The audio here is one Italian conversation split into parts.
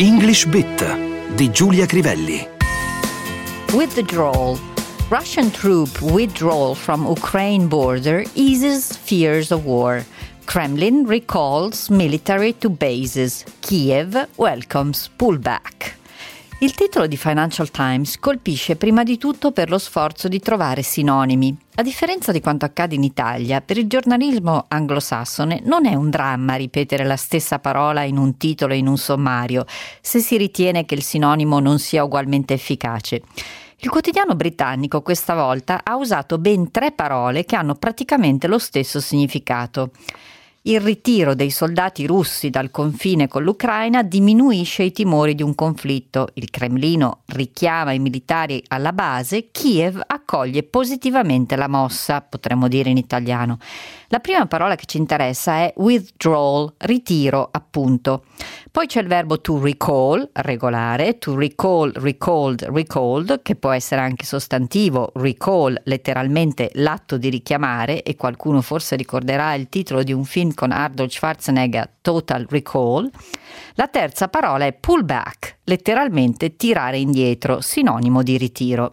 English Bit di Giulia Crivelli. Withdrawal. Russian troop withdrawal from Ukraine border eases fears of war. Kremlin recalls military to bases. Kiev welcomes pullback. Il titolo di Financial Times colpisce prima di tutto per lo sforzo di trovare sinonimi. A differenza di quanto accade in Italia, per il giornalismo anglosassone non è un dramma ripetere la stessa parola in un titolo e in un sommario, se si ritiene che il sinonimo non sia ugualmente efficace. Il quotidiano britannico questa volta ha usato ben tre parole che hanno praticamente lo stesso significato. Il ritiro dei soldati russi dal confine con l'Ucraina diminuisce i timori di un conflitto. Il Cremlino richiama i militari alla base, Kiev accoglie positivamente la mossa, potremmo dire in italiano. La prima parola che ci interessa è withdrawal, ritiro, appunto. Poi c'è il verbo to recall, regolare, to recall, recalled, recalled, che può essere anche sostantivo, recall, letteralmente l'atto di richiamare, e qualcuno forse ricorderà il titolo di un film con Arnold Schwarzenegger, Total Recall. La terza parola è pull back, letteralmente tirare indietro, sinonimo di ritiro.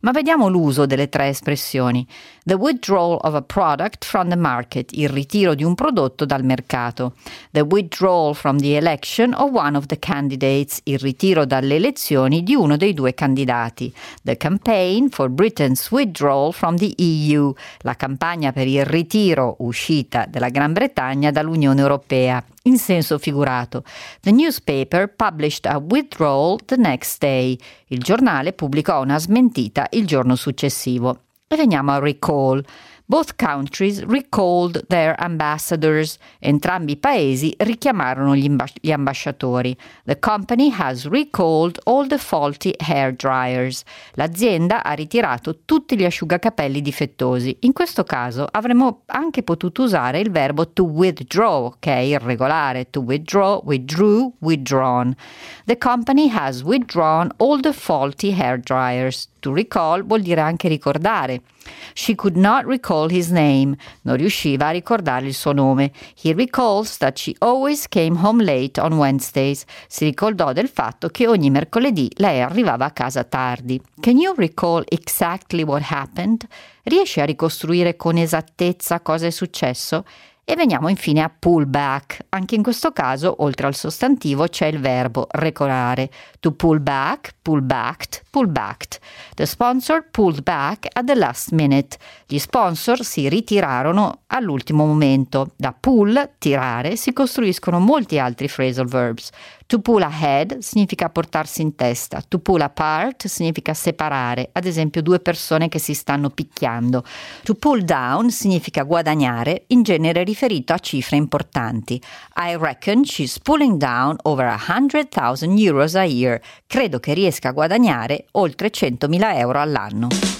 Ma vediamo l'uso delle tre espressioni. The withdrawal of a product from the market, il ritiro di un prodotto dal mercato. The withdrawal from the election of one of the candidates, il ritiro dalle elezioni di uno dei due candidati. The campaign for Britain's withdrawal from the EU, la campagna per il ritiro, uscita della Gran Bretagna dall'Unione Europea in senso figurato. The newspaper published a withdrawal the next day. Il giornale pubblicò una smentita il giorno successivo. E veniamo a recall. Both countries recalled their ambassadors. Entrambi i paesi richiamarono gli, imbas- gli, ambasciatori. The company has recalled all the faulty hair dryers. L'azienda ha ritirato tutti gli asciugacapelli difettosi. In questo caso avremmo anche potuto usare il verbo to withdraw, che è irregolare. To withdraw, withdrew, withdrawn. The company has withdrawn all the faulty hair dryers. To recall vuol dire anche ricordare. She could not recall his name. Non riusciva a ricordare il suo nome. He recalls that she always came home late on Wednesdays. Si ricordò del fatto che ogni mercoledì lei arrivava a casa tardi. Can you recall exactly what happened? Riesci a ricostruire con esattezza cosa è successo? E veniamo infine a pull back. Anche in questo caso, oltre al sostantivo, c'è il verbo recolare. To pull back, pull backed, pull backed. The sponsor pulled back at the last minute. Gli sponsor si ritirarono all'ultimo momento. Da pull, tirare, si costruiscono molti altri phrasal verbs. To pull ahead significa portarsi in testa, to pull apart significa separare, ad esempio due persone che si stanno picchiando. To pull down significa guadagnare, in genere riferito a cifre importanti. I reckon she's pulling down over 100,000 euros a year. Credo che riesca a guadagnare oltre 100.000 euro all'anno.